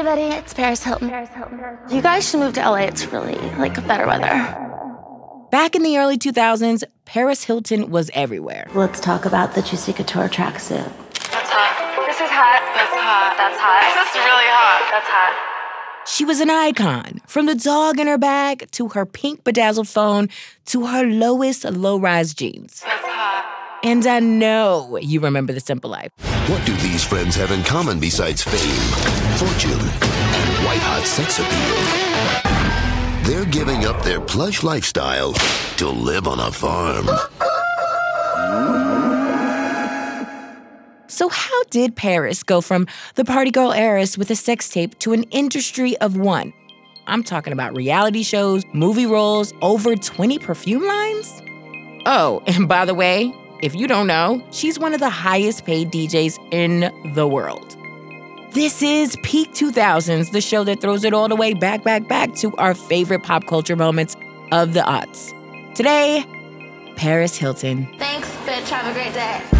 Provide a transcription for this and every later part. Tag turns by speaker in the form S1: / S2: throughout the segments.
S1: everybody, it's Paris Hilton. Paris Hilton. You guys should move to LA. It's really like better weather.
S2: Back in the early 2000s, Paris Hilton was everywhere.
S1: Let's talk about the Juicy Couture tracksuit.
S3: That's hot. This is hot. That's hot. That's hot. This is really hot. That's hot.
S2: She was an icon, from the dog in her bag to her pink bedazzled phone to her lowest low rise jeans.
S3: That's hot.
S2: And I know you remember the simple life.
S4: What do these friends have in common besides fame, fortune, and white hot sex appeal? They're giving up their plush lifestyle to live on a farm.
S2: So, how did Paris go from the party girl heiress with a sex tape to an industry of one? I'm talking about reality shows, movie roles, over 20 perfume lines. Oh, and by the way, if you don't know, she's one of the highest paid DJs in the world. This is Peak 2000s, the show that throws it all the way back, back, back to our favorite pop culture moments of the aughts. Today, Paris Hilton.
S1: Thanks, bitch. Have a great day.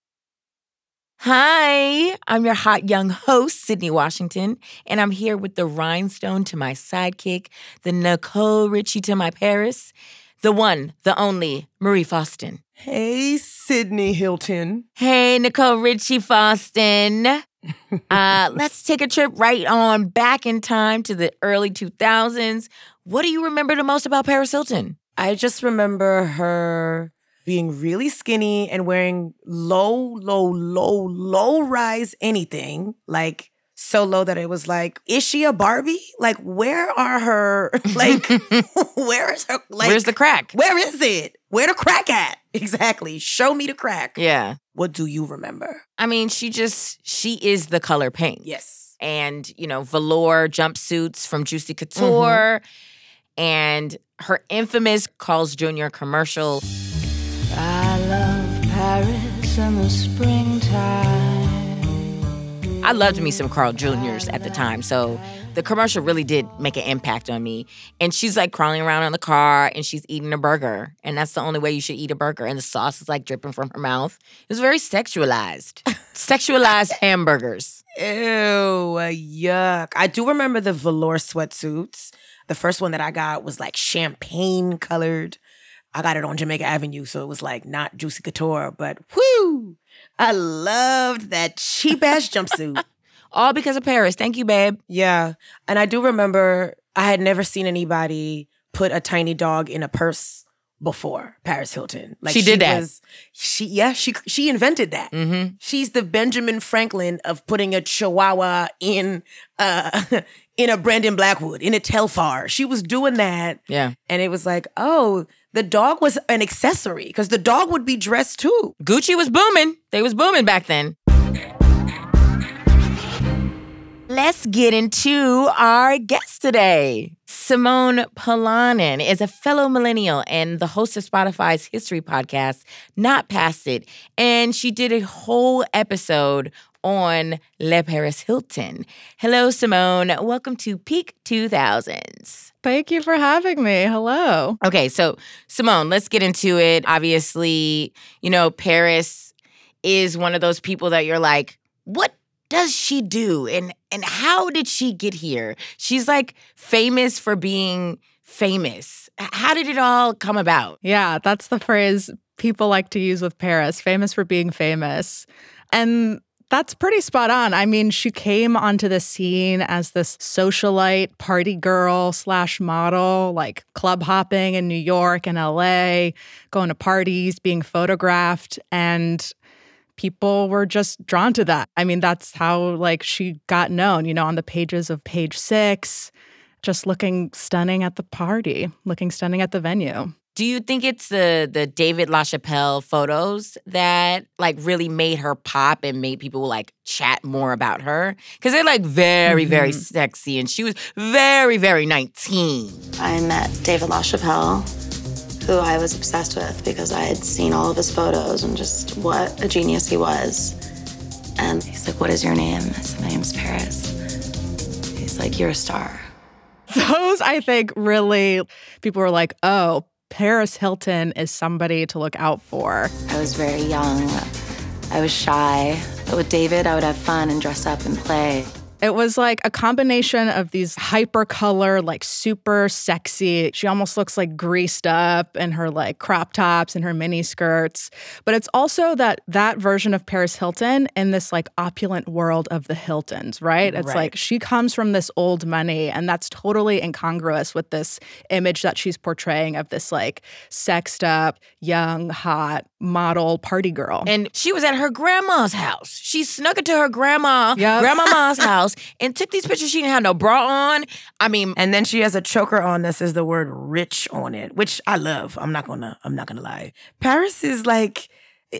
S2: Hi, I'm your hot young host, Sydnee Washington, and I'm here with the rhinestone to my sidekick, the Nicole Richie to my Paris, the one, the only, Marie Faustin.
S5: Hey, Sydnee Hilton.
S2: Hey, Nicole Richie Faustin. uh, let's take a trip right on back in time to the early 2000s. What do you remember the most about Paris Hilton?
S5: I just remember her being really skinny and wearing low, low, low, low rise anything. Like so low that it was like, is she a Barbie? Like, where are her like where is her like
S2: Where's the crack?
S5: Where is it? Where the crack at? Exactly. Show me the crack.
S2: Yeah.
S5: What do you remember?
S2: I mean, she just, she is the color pink.
S5: Yes.
S2: And, you know, velour jumpsuits from Juicy Couture. Mm-hmm. And her infamous Carl's Jr. commercial. I love Paris in the springtime. I loved me some Carl Jr.'s at the time. So the commercial really did make an impact on me. And she's like crawling around in the car and she's eating a burger. And that's the only way you should eat a burger. And the sauce is like dripping from her mouth. It was very sexualized. sexualized hamburgers.
S5: Ew, yuck. I do remember the velour sweatsuits. The first one that I got was like champagne colored. I got it on Jamaica Avenue, so it was like not Juicy Couture, but whoo! I loved that cheap ass jumpsuit.
S2: All because of Paris. Thank you, babe.
S5: Yeah. And I do remember I had never seen anybody put a tiny dog in a purse before Paris Hilton. Like
S2: She did that.
S5: Was, she yeah, she she invented that.
S2: Mm-hmm.
S5: She's the Benjamin Franklin of putting a chihuahua in uh in a Brandon Blackwood, in a Telfar. She was doing that.
S2: Yeah.
S5: And it was like, oh, the dog was an accessory because the dog would be dressed too.
S2: Gucci was booming. They was booming back then. Let's get into our guest today. Simone Polanen is a fellow millennial and the host of Spotify's history podcast, Not Past It. And she did a whole episode on Le Paris Hilton. Hello, Simone. Welcome to Peak 2000s.
S6: Thank you for having me. Hello.
S2: Okay, so Simone, let's get into it. Obviously, you know, Paris is one of those people that you're like, what does she do? And and how did she get here? She's like famous for being famous. How did it all come about?
S6: Yeah, that's the phrase people like to use with Paris, famous for being famous. And that's pretty spot on. I mean, she came onto the scene as this socialite, party girl slash model, like club hopping in New York and LA, going to parties, being photographed. And people were just drawn to that. I mean, that's how like she got known, you know, on the pages of page six, just looking stunning at the party, looking stunning at the venue.
S2: Do you think it's the the David LaChapelle photos that like really made her pop and made people like chat more about her? Because they're like very, very mm-hmm. sexy, and she was very, very nineteen.
S7: I met David LaChapelle, who I was obsessed with because I had seen all of his photos and just what a genius he was. And he's like, What is your name? I said, My name's Paris. He's like, You're a star.
S6: Those, I think, really, people were like, oh, Paris Hilton is somebody to look out for.
S7: I was very young. I was shy. But with David, I would have fun and dress up and play.
S6: It was like a combination of these hyper color, like super sexy. She almost looks like greased up in her like crop tops and her mini skirts. But it's also that that version of Paris Hilton in this like opulent world of the Hiltons, right? It's
S5: Right.
S6: like she comes from this old money, and that's totally incongruous with this image that she's portraying of this like sexed up, young, hot model party girl.
S2: And she was at her grandma's house. She snuck into her grandma,
S6: Yep.
S2: grandmama's house, and took these pictures. She didn't have no bra on. I mean,
S5: And then she has a choker on that says the word rich on it, which I love. I'm not gonna I'm not gonna lie. Paris is like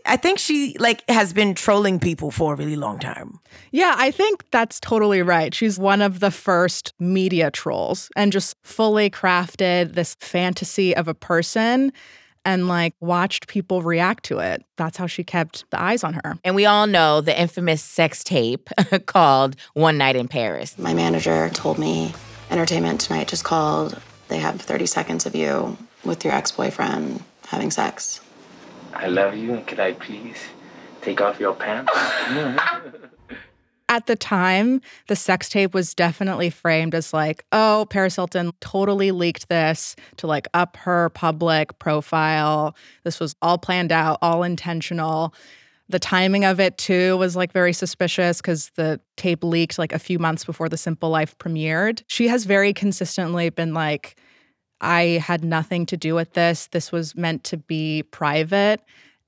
S5: I think she like has been trolling people for a really long time.
S6: Yeah, I think that's totally right. She's one of the first media trolls and just fully crafted this fantasy of a person and like watched people react to it. That's how she kept the eyes on her.
S2: and we all know the infamous sex tape called One Night in Paris.
S7: My manager told me Entertainment Tonight just called. They have 30 seconds of you with your ex boyfriend having sex.
S8: I love you, and could I please take off your pants?
S6: At the time, the sex tape was definitely framed as like, oh, Paris Hilton totally leaked this to like up her public profile. This was all planned out, all intentional. The timing of it too was like very suspicious because the tape leaked like a few months before The Simple Life premiered. She has very consistently been like, I had nothing to do with this. This was meant to be private.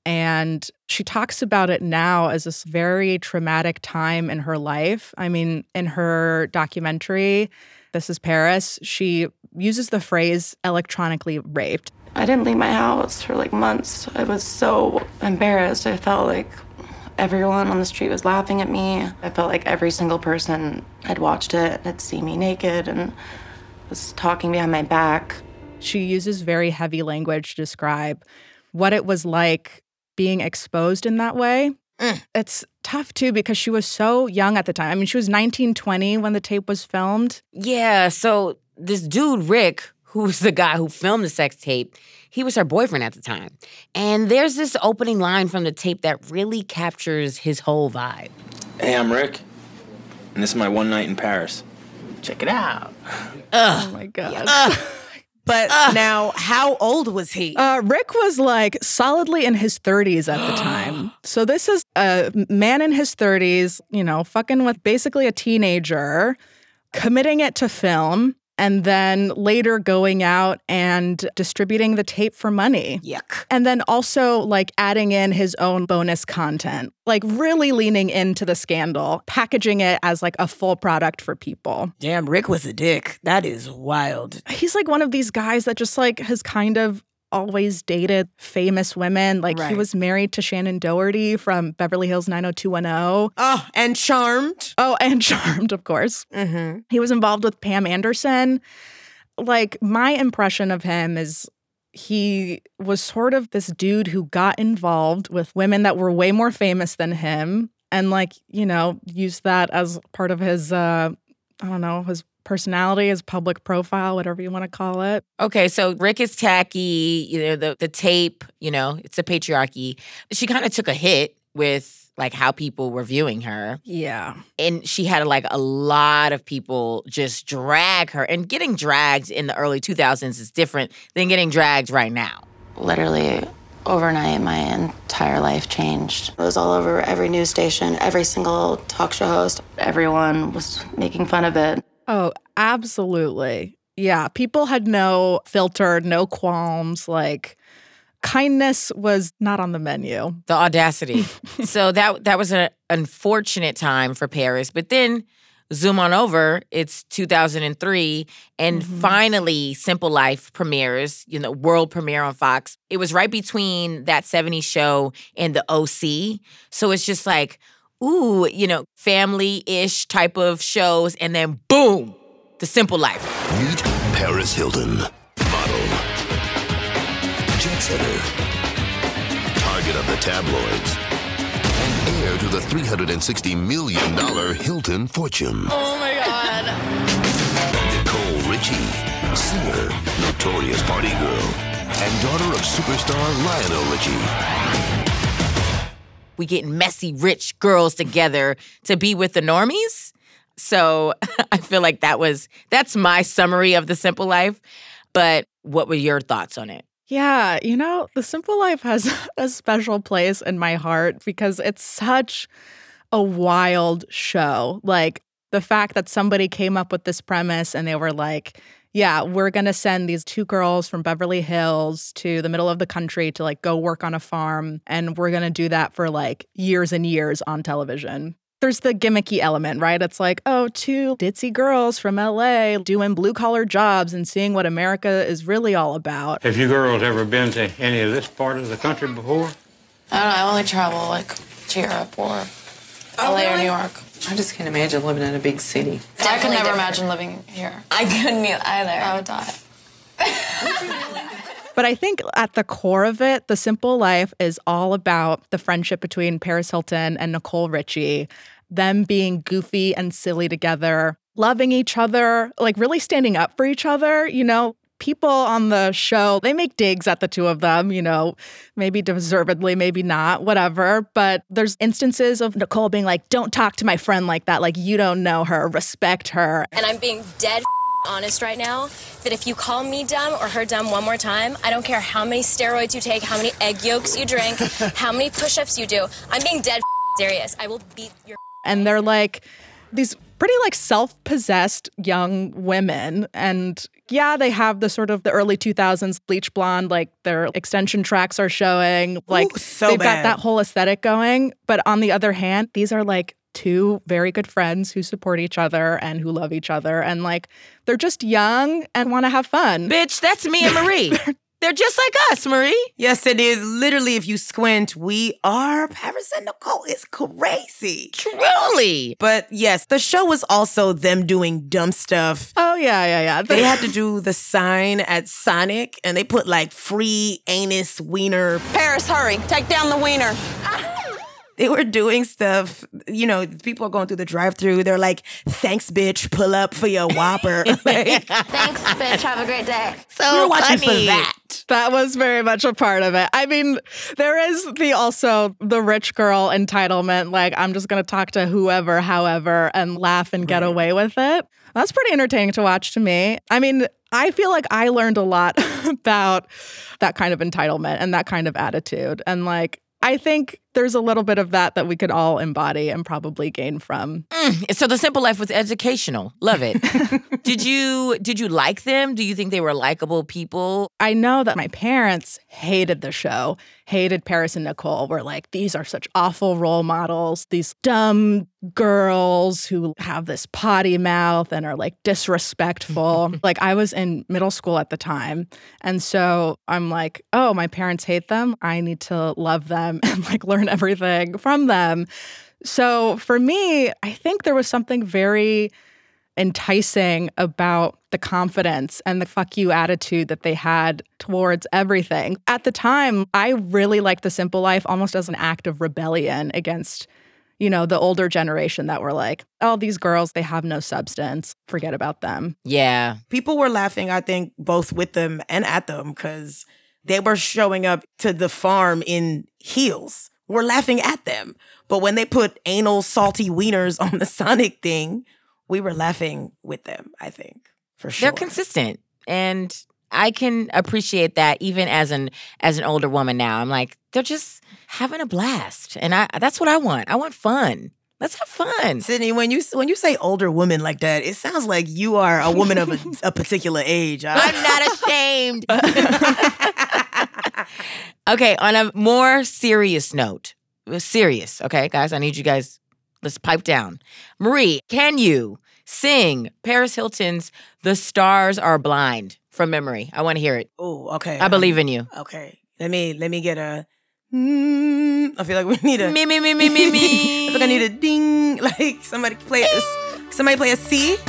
S6: And she talks about it now as this very traumatic time in her life. I mean, in her documentary, This is Paris, she uses the phrase electronically raped.
S7: I didn't leave my house for like months. I was so embarrassed. I felt like everyone on the street was laughing at me. I felt like every single person had watched it and had seen me naked and was talking behind my back.
S6: She uses very heavy language to describe what it was like being exposed in that way. Mm. It's tough too because she was so young at the time. I mean, she was 19, 20 when the tape was filmed.
S2: Yeah, so this dude, Rick, who was the guy who filmed the sex tape, he was her boyfriend at the time. And there's this opening line from the tape that really captures his whole vibe.
S8: hey, I'm Rick, and this is my one night in Paris. Check it out.
S6: Oh my God.
S5: But now, how old was he?
S6: Uh, Rick was like solidly in his 30s at the time. So this is a man in his 30s, you know, fucking with basically a teenager, committing it to film, and then later going out and distributing the tape for money.
S5: Yuck.
S6: And then also like adding in his own bonus content, like really leaning into the scandal, packaging it as like a full product for people.
S5: Damn, Rick was a dick. That is wild.
S6: He's like one of these guys that just like has kind of always dated famous women. Like he was married to Shannen Doherty from Beverly Hills 90210.
S5: Oh, and charmed.
S6: Oh, and Charmed, of course.
S5: Mm-hmm.
S6: He was involved with Pam Anderson. Like, my impression of him is he was sort of this dude who got involved with women that were way more famous than him and, like, you know, used that as part of his, uh, I don't know, his personality, his public profile, whatever you want to call it.
S2: Okay, so Rick is tacky, you know, the, the tape, you know, it's a patriarchy. She kind of took a hit with like how people were viewing her.
S6: Yeah.
S2: And she had like a lot of people just drag her. And getting dragged in the early 2000s is different than getting dragged right now.
S7: Literally, overnight, my entire life changed. It was all over every news station, every single talk show host. Everyone was making fun of it.
S6: Oh, absolutely. Yeah. People had no filter, no qualms. Like, kindness was not on the menu.
S2: The audacity. so that that was an unfortunate time for Paris. But then zoom on over, it's 2003 and
S6: Mm-hmm.
S2: finally Simple Life premieres, you know, world premiere on Fox. It was right between that 70s show and the OC. So it's just like ooh, you know, family-ish type of shows and then boom, The Simple Life.
S4: Meet Paris Hilton, model, jet setter, target of the tabloids, and heir to the $360 million Hilton fortune.
S3: Oh my god.
S4: Nicole Richie, singer, notorious party girl, and daughter of superstar Lionel Richie.
S2: We get messy rich girls together to be with the normies. So I feel like that was that's my summary of the simple life. But what were your thoughts on it?
S6: Yeah, you know, The Simple Life has a special place in my heart because it's such a wild show. Like the fact that somebody came up with this premise and they were like, yeah, we're going to send these two girls from Beverly Hills to the middle of the country to like go work on a farm. And we're going to do that for like years and years on television. There's the gimmicky element, right? It's like, oh, two ditzy girls from LA doing blue collar jobs and seeing what America is really all about.
S9: Have you girls ever been to any of this part of the country before?
S3: I don't know. I only travel like to Europe or
S10: Oh,
S3: LA or New York.
S10: I just can't imagine living in a big city.
S3: I could never imagine living here.
S10: I couldn't either.
S3: I would die.
S6: But I think at the core of it, The Simple Life is all about the friendship between Paris Hilton and Nicole Richie, them being goofy and silly together, loving each other, like really standing up for each other. You know, people on the show, they make digs at the two of them, you know, maybe deservedly, maybe not, whatever. But there's instances of Nicole being like, don't talk to my friend like that. Like, you don't know her, respect her.
S11: And I'm being dead honest right now that if you call me dumb or her dumb one more time, I don't care how many steroids you take, how many egg yolks you drink, how many push ups you do. I'm being dead serious. I will beat your.
S6: and they're like these pretty like self-possessed young women and yeah they have the sort of the early 2000s bleach blonde like their extension tracks are showing like
S5: so
S6: they've
S5: bad.
S6: got that whole aesthetic going but on the other hand these are like two very good friends who support each other and who love each other and like they're just young and want to have fun
S2: Bitch, that's me and Marie. They're just like us, Marie.
S5: Yes, it is. Literally, if you squint, we are Paris and Nicole. It's crazy.
S2: Truly.
S5: But yes, the show was also them doing dumb stuff.
S6: oh yeah yeah yeah
S5: They had to do the sign at Sonic and they put like free anus wiener.
S10: Paris, hurry. Take down the wiener. Ah.
S5: They were doing stuff, you know, people are going through the drive through. They're like, thanks, bitch, pull up for your Whopper. like,
S3: Thanks, bitch. Have a great day.
S2: So
S5: we're watching
S2: funny.
S5: for that.
S6: That was very much a part of it. I mean, there is the also the rich girl entitlement. Like, I'm just going to talk to whoever, however, and laugh and get away with it. That's pretty entertaining to watch to me. I mean, I feel like I learned a lot about that kind of entitlement and that kind of attitude. And like, I think there's a little bit of that that we could all embody and probably gain from.
S2: Mm, so the simple life was educational. Love it. did you did you like them? Do you think they were likable people?
S6: I know that my parents hated the show, hated Paris and Nicole. Were like, these are such awful role models, these dumb girls who have this potty mouth and are like disrespectful. like, I was in middle school at the time. And so I'm like, oh, my parents hate them. I need to love them and like learn everything from them. So for me, I think there was something very enticing about the confidence and the fuck you attitude that they had towards everything. At the time, I really liked the simple life almost as an act of rebellion against, you know, the older generation that were like, oh, these girls, they have no substance. Forget about them.
S2: Yeah.
S5: People were laughing, I think, both with them and at them because they were showing up to the farm in heels. We're laughing at them. But when they put anal salty wieners on the Sonic thing, we were laughing with them, I think. For sure.
S2: They're consistent. And I can appreciate that even as an as an older woman now. I'm like, they're just having a blast. And I that's what I want. I want fun. Let's have fun.
S5: Sydnee, when you when you say older woman like that, it sounds like you are a woman of a, a particular age. I-
S2: I'm not ashamed. okay, on a more serious note, serious, okay, guys, I need you guys, let's pipe down. Marie, can you sing Paris Hilton's The Stars Are Blind from memory? I want to hear it.
S5: Oh, okay.
S2: I believe in you.
S5: Okay. Let me let me get a mm, I feel like we need a
S2: Me, me, me, me, me, me.
S5: I feel like I need a ding. Like somebody play a, somebody play a C.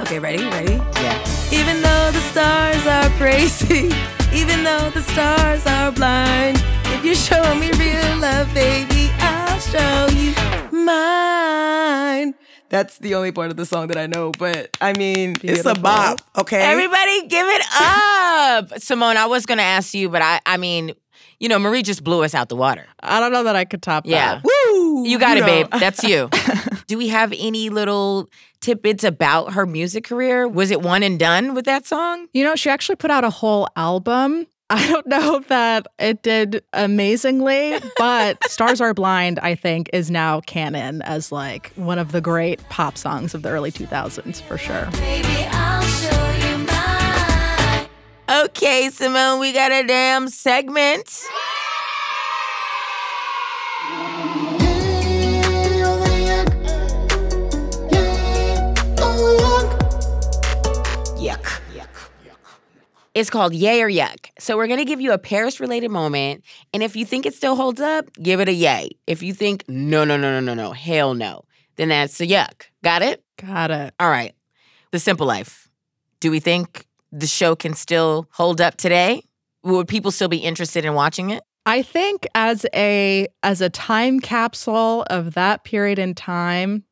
S5: Okay, ready? Ready?
S2: Yeah.
S5: Even though the stars are crazy, even though the stars are blind, if you show me real love, baby, I'll show you mine. That's the only part of the song that I know, but I mean, it's a
S6: Beautiful.
S5: bop, okay?
S2: Everybody give it up. Simone, I was going to ask you, but I, I mean, you know, Marie just blew us out the water.
S6: I don't know that I could top that.
S2: Yeah.
S6: that.
S5: Woo!
S2: You got it,
S5: know.
S2: babe. That's you. Do we have any little tidbits about her music career? Was it one and done with that song?
S6: You know, she actually put out a whole album. I don't know that it did amazingly, but Stars Are Blind, I think, is now canon as like one of the great pop songs of the early 2000s for sure.
S2: Okay, Simone, we got a damn segment. It's called Yay or Yuck. So we're gonna give you a Paris related moment, and if you think it still holds up, give it a yay. If you think no, no, no, no, no, no, hell no, then that's a yuck. Got it?
S6: Got it.
S2: All right. The Simple Life. Do we think the show can still hold up today? Would people still be interested in watching it?
S6: I think as a as a time capsule of that period in time,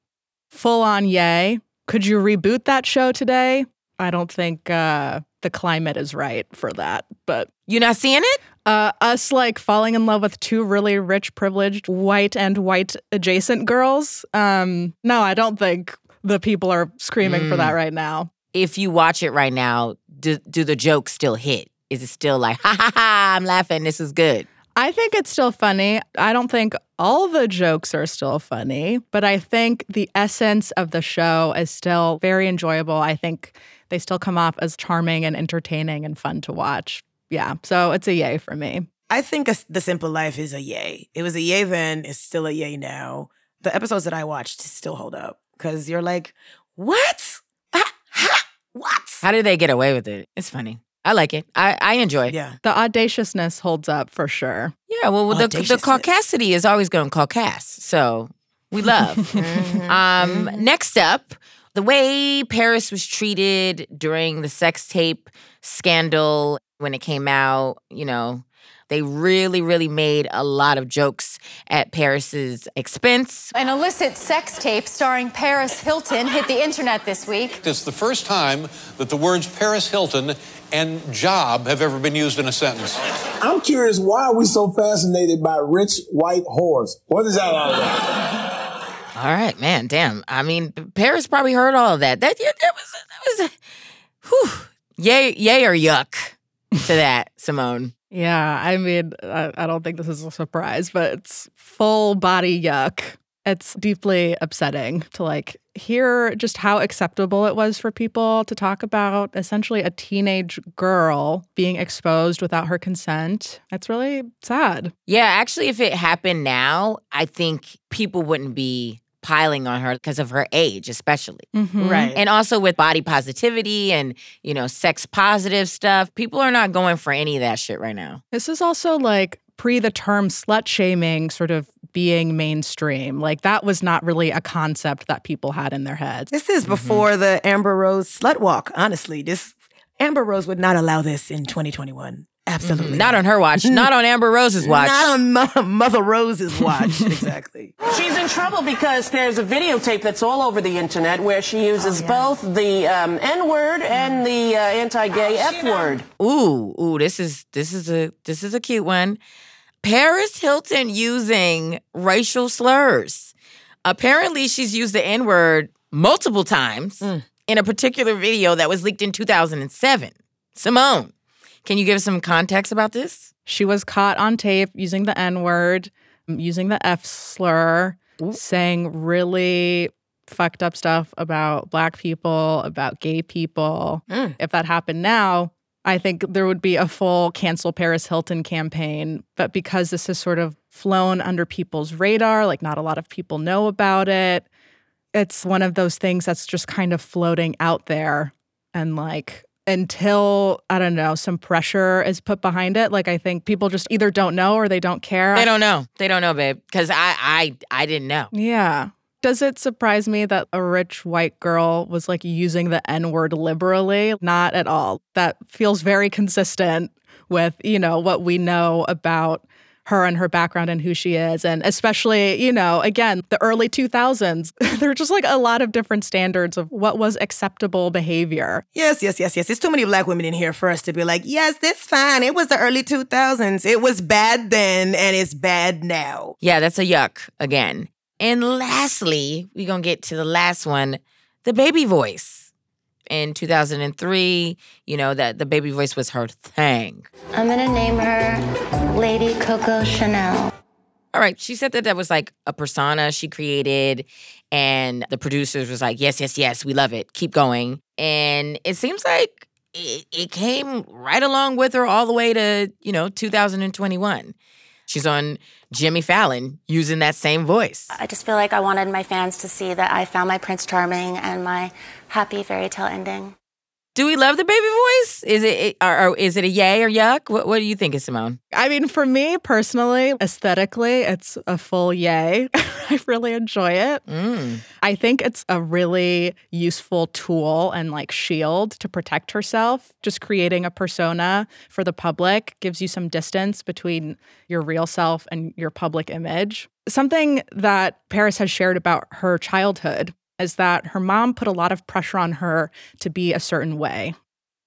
S6: full on yay. Could you reboot that show today? I don't think uh, the climate is right for that. But
S2: You not seeing it?
S6: uh, us like falling in love with two really rich, privileged, white and white adjacent girls. Um, no, I don't think the people are screaming for that right now.
S2: If you watch it right now, do, do the jokes still hit? Is it still like, ha ha ha, I'm laughing, this is good?
S6: I think it's still funny. I don't think all the jokes are still funny, but I think the essence of the show is still very enjoyable. I think they still come off as charming and entertaining and fun to watch. Yeah, so it's a yay for me.
S5: I think a, The Simple Life is a yay. It was a yay then, it's still a yay now. The episodes that I watched still hold up because you're like, what? Ha, what?
S2: How did they get away with it? It's funny. I like it. I, I enjoy it.
S5: Yeah.
S6: The audaciousness holds up for sure.
S2: Yeah, well, the, the caucasity is always going to caucas. So we love. um, next up, the way Paris was treated during the sex tape scandal when it came out, you know, they really, really made a lot of jokes at Paris's expense.
S12: An illicit sex tape starring Paris Hilton hit the internet this week.
S13: It's the first time that the words Paris Hilton and job have ever been used in a sentence.
S14: I'm curious, why are we so fascinated by rich white whores? What is that all about?
S2: All right, man, damn. I mean, Paris probably heard all of that. That, yeah, that was, that was, whew. Yay, yay or yuck to that, Simone.
S6: Yeah, I mean, I, I don't think this is a surprise, but it's full body yuck. It's deeply upsetting to like hear just how acceptable it was for people to talk about essentially a teenage girl being exposed without her consent. It's really sad.
S2: Yeah, actually, if it happened now, I think people wouldn't be piling on her because of her age, especially.
S6: Mhm.
S5: Right.
S2: And also with body positivity and, you know, sex positive stuff, people are not going for any of that shit right now.
S6: This is also like pre the term slut shaming sort of being mainstream. Like that was not really a concept that people had in their heads.
S5: This is before the Amber Rose slut walk, honestly. This Amber Rose would not allow this in 2021. Absolutely.
S2: Not on her watch, not on Amber Rose's watch.
S5: Not on Mo- Mother Rose's watch. exactly.
S15: She's in trouble because there's a videotape that's all over the internet where she uses both the um, N word and the uh, anti-gay F word.
S2: Ooh, ooh, this is this is a this is a cute one. Paris Hilton using racial slurs. Apparently, she's used the N word multiple times in a particular video that was leaked in 2007. Simone, can you give us some context about this?
S6: She was caught on tape using the N word, using the F slur, saying really fucked up stuff about black people, about gay people. Mm. If that happened now, I think there would be a full cancel Paris Hilton campaign. But because this has sort of flown under people's radar, like not a lot of people know about it, it's one of those things that's just kind of floating out there. And like, until I don't know, some pressure is put behind it. Like I think people just either don't know or they don't care.
S2: They don't know. They don't know, babe. Because I, I, I didn't know.
S6: Yeah. Does it surprise me that a rich white girl was like using the N word liberally? Not at all. That feels very consistent with, you know, what we know about her and her background and who she is. And especially, you know, again, the early 2000s, there were just like a lot of different standards of what was acceptable behavior.
S5: Yes, yes, yes, yes. There's too many black women in here for us to be like, yes, that's fine. It was the early 2000s. It was bad then and it's bad now.
S2: Yeah, that's a yuck again. And lastly, we're going to get to the last one the baby voice. In 2003, you know, that the baby voice was her thing.
S11: I'm gonna name her Lady Coco Chanel.
S2: All right, she said that that was like a persona she created, and the producers was like, yes, yes, yes, we love it. Keep going. And it seems like it, it came right along with her all the way to, you know, 2021. She's on Jimmy Fallon using that same voice.
S11: I just feel like I wanted my fans to see that I found my Prince Charming and my happy fairy tale ending.
S2: Do we love the baby voice? Is it or, or is it a yay or yuck? What, what do you think, Simone?
S6: I mean, for me personally, aesthetically, it's a full yay. I really enjoy it.
S2: Mm.
S6: I think it's a really useful tool and like shield to protect herself. Just creating a persona for the public gives you some distance between your real self and your public image. Something that Paris has shared about her childhood is that her mom put a lot of pressure on her to be a certain way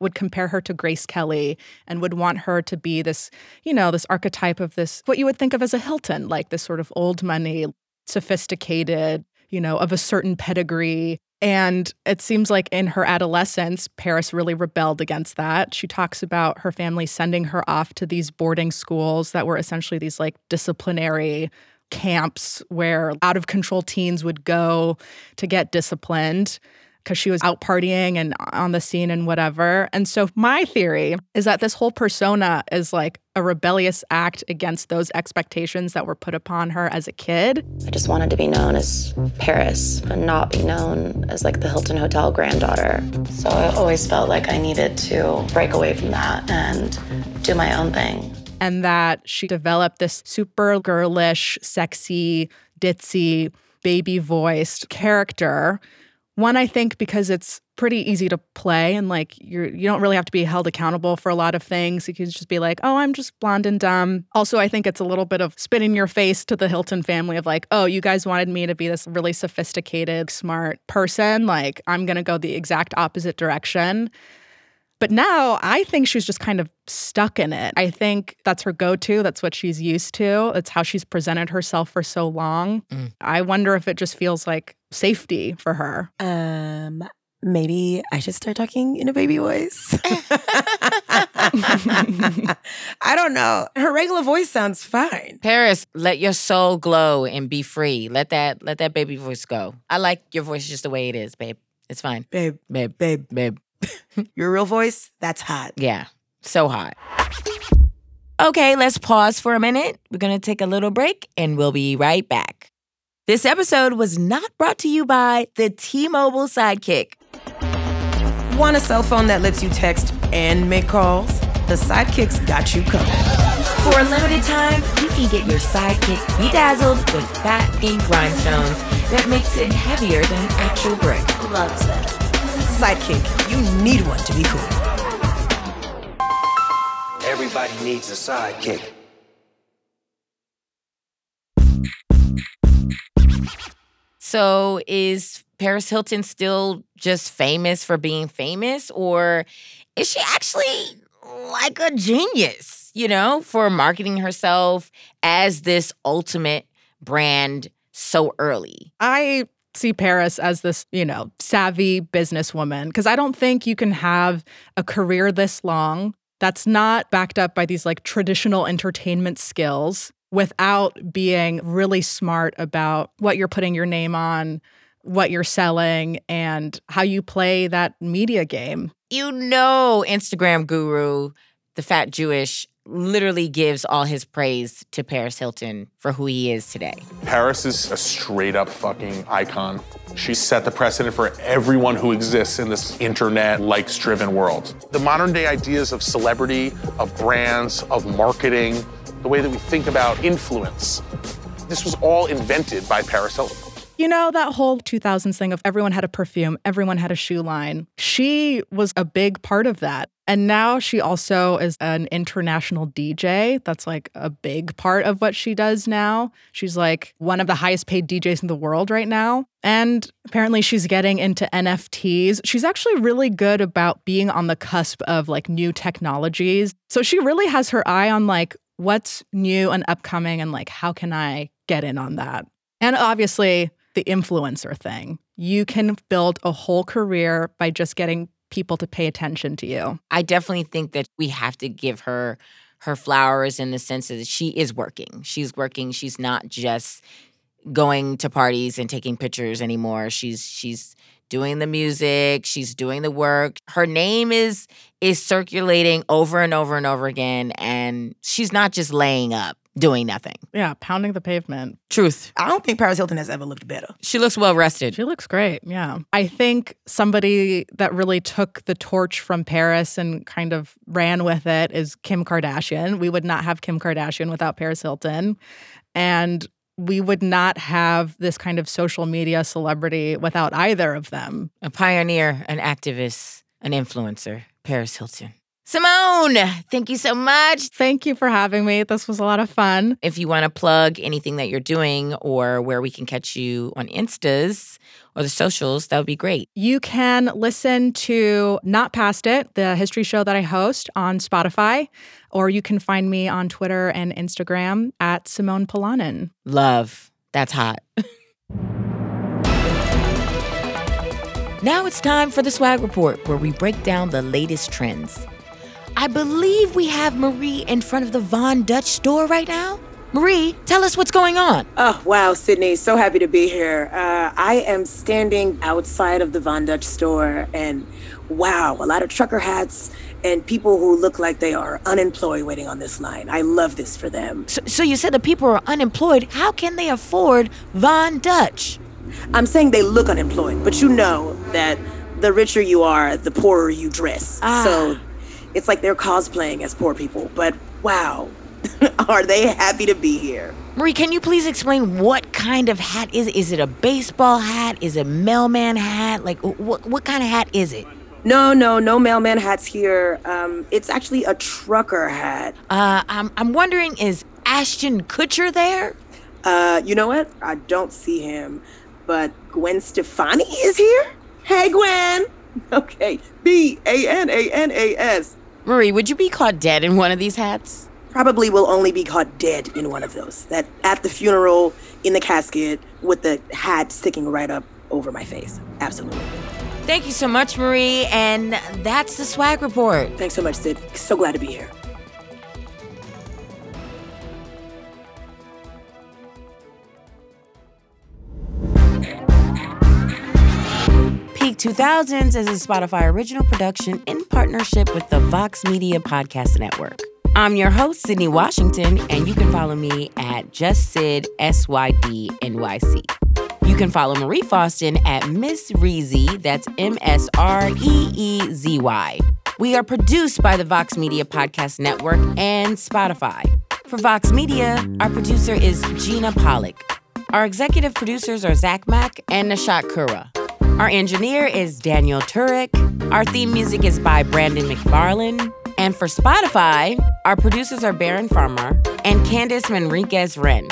S6: would compare her to Grace Kelly and would want her to be this, you know, this archetype of this, what you would think of as a Hilton, like this sort of old money, sophisticated, you know, of a certain pedigree. And it seems like in her adolescence, Paris really rebelled against that. She talks about her family sending her off to these boarding schools that were essentially these like disciplinary camps where out of control teens would go to get disciplined because she was out partying and on the scene and whatever. And so, my theory is that this whole persona is like a rebellious act against those expectations that were put upon her as a kid.
S7: I just wanted to be known as Paris and not be known as like the Hilton Hotel granddaughter. So I always felt like I needed to break away from that and do my own thing.
S6: And that she developed this super girlish, sexy, ditzy, baby voiced character. One, I think because it's pretty easy to play and like you're you don't really have to be held accountable for a lot of things. You can just be like, oh, I'm just blonde and dumb. Also, I think it's a little bit of spit in your face to the Hilton family of like, oh, you guys wanted me to be this really sophisticated, smart person. Like, I'm gonna go the exact opposite direction. But now I think she's just kind of stuck in it. I think that's her go to. That's what she's used to. It's how she's presented herself for so long.
S2: Mm.
S6: I wonder if it just feels like safety for her.
S5: Um, maybe I should start talking in a baby voice. I don't know. Her regular voice sounds fine.
S2: Paris, let your soul glow and be free. Let that let that baby voice go. I like your voice just the way it is, babe. It's fine.
S5: Babe,
S2: babe,
S5: babe,
S2: babe.
S5: Your real voice, that's hot.
S2: Yeah, so hot. Okay, let's pause for a minute. We're going to take a little break and we'll be right back. This episode was not brought to you by the T Mobile Sidekick.
S5: Want a cell phone that lets you text and make calls? The Sidekick's got you covered.
S2: For a limited time, you can get your sidekick bedazzled with fat ink rhinestones that makes it heavier than actual brick.
S11: Loves it.
S5: Sidekick, you need one to be cool.
S16: Everybody needs a sidekick.
S2: So is Paris Hilton still just famous for being famous, or is she actually like a genius? you know, for marketing herself as this ultimate brand so early.
S6: I see Paris as this, you know, savvy businesswoman because I don't think you can have a career this long that's not backed up by these like traditional entertainment skills without being really smart about what you're putting your name on, what you're selling, and how you play that media game.
S2: You know, Instagram guru, the fat Jewish, literally gives all his praise to Paris Hilton for who he is today.
S17: Paris is a straight up fucking icon. She set the precedent for everyone who exists in this internet likes driven world. The modern day ideas of celebrity, of brands, of marketing, the way that we think about influence, this was all invented by Paris Hilton.
S6: You know, that whole 2000s thing of everyone had a perfume, everyone had a shoe line. She was a big part of that. And now she also is an international DJ. That's like a big part of what she does now. She's like one of the highest paid DJs in the world right now. And apparently she's getting into NFTs. She's actually really good about being on the cusp of like new technologies. So she really has her eye on like what's new and upcoming and like how can I get in on that. And obviously, the influencer thing. You can build a whole career by just getting people to pay attention to you.
S2: I definitely think that we have to give her her flowers in the sense that she is working. She's working. She's not just going to parties and taking pictures anymore. She's she's doing the music, she's doing the work. Her name is is circulating over and over and over again and she's not just laying up doing nothing.
S6: Yeah, pounding the pavement.
S2: Truth.
S5: I don't think Paris Hilton has ever looked better.
S2: She looks well rested.
S6: She looks great. Yeah. I think somebody that really took the torch from Paris and kind of ran with it is Kim Kardashian. We would not have Kim Kardashian without Paris Hilton. And we would not have this kind of social media celebrity without either of them.
S2: A pioneer, an activist, an influencer, Paris Hilton. Simone, thank you so much.
S6: Thank you for having me. This was a lot of fun.
S2: If you want to plug anything that you're doing or where we can catch you on Instas or the socials, that would be great.
S6: You can listen to Not Past It, the history show that I host on Spotify, or you can find me on Twitter and Instagram at Simone Polanen.
S2: Love. That's hot. now it's time for the swag report, where we break down the latest trends. I believe we have Marie in front of the Von Dutch store right now. Marie, tell us what's going on.
S18: Oh, wow, Sydnee. So happy to be here. Uh, I am standing outside of the Von Dutch store, and wow, a lot of trucker hats and people who look like they are unemployed waiting on this line. I love this for them.
S2: So, so you said the people are unemployed. How can they afford Von Dutch?
S18: I'm saying they look unemployed, but you know that the richer you are, the poorer you dress.
S2: Ah.
S18: So it's like they're cosplaying as poor people. But wow, are they happy to be here?
S2: Marie, can you please explain what kind of hat is it? Is it a baseball hat? Is it mailman hat? Like what what kind of hat is it?
S18: No, no, no mailman hats here. Um, it's actually a trucker hat.
S2: Uh, I'm I'm wondering, is Ashton Kutcher there?
S18: Uh, you know what? I don't see him, but Gwen Stefani is here. Hey, Gwen. Okay, B A N A N A S.
S2: Marie, would you be caught dead in one of these hats?
S18: Probably will only be caught dead in one of those. That at the funeral, in the casket, with the hat sticking right up over my face. Absolutely.
S2: Thank you so much, Marie. And that's the swag report.
S18: Thanks so much, Sid. So glad to be here.
S2: Peak 2000s is a Spotify original production in partnership with the Vox Media Podcast Network. I'm your host, Sydnee Washington, and you can follow me at Just Sid SYD. You can follow Marie Faustin at Miss Reezy, that's M S R E E Z Y. We are produced by the Vox Media Podcast Network and Spotify. For Vox Media, our producer is Gina Pollock. Our executive producers are Zach Mack and Nishat Kurwa. Our engineer is Daniel Turek. Our theme music is by Brandon McFarlane. And for Spotify, our producers are Baron Farmer and Candice Manriquez Wren.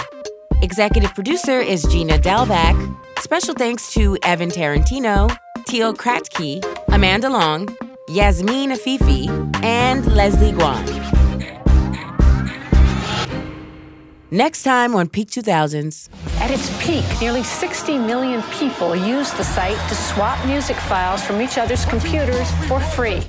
S2: Executive producer is Gina Delvac. Special thanks to Evan Tarantino, Teal Kratke, Amanda Long, Yasmin Afifi, and Leslie Guan. Next time on Peak 2000s.
S19: At its peak, nearly 60 million people used the site to swap music files from each other's computers for free.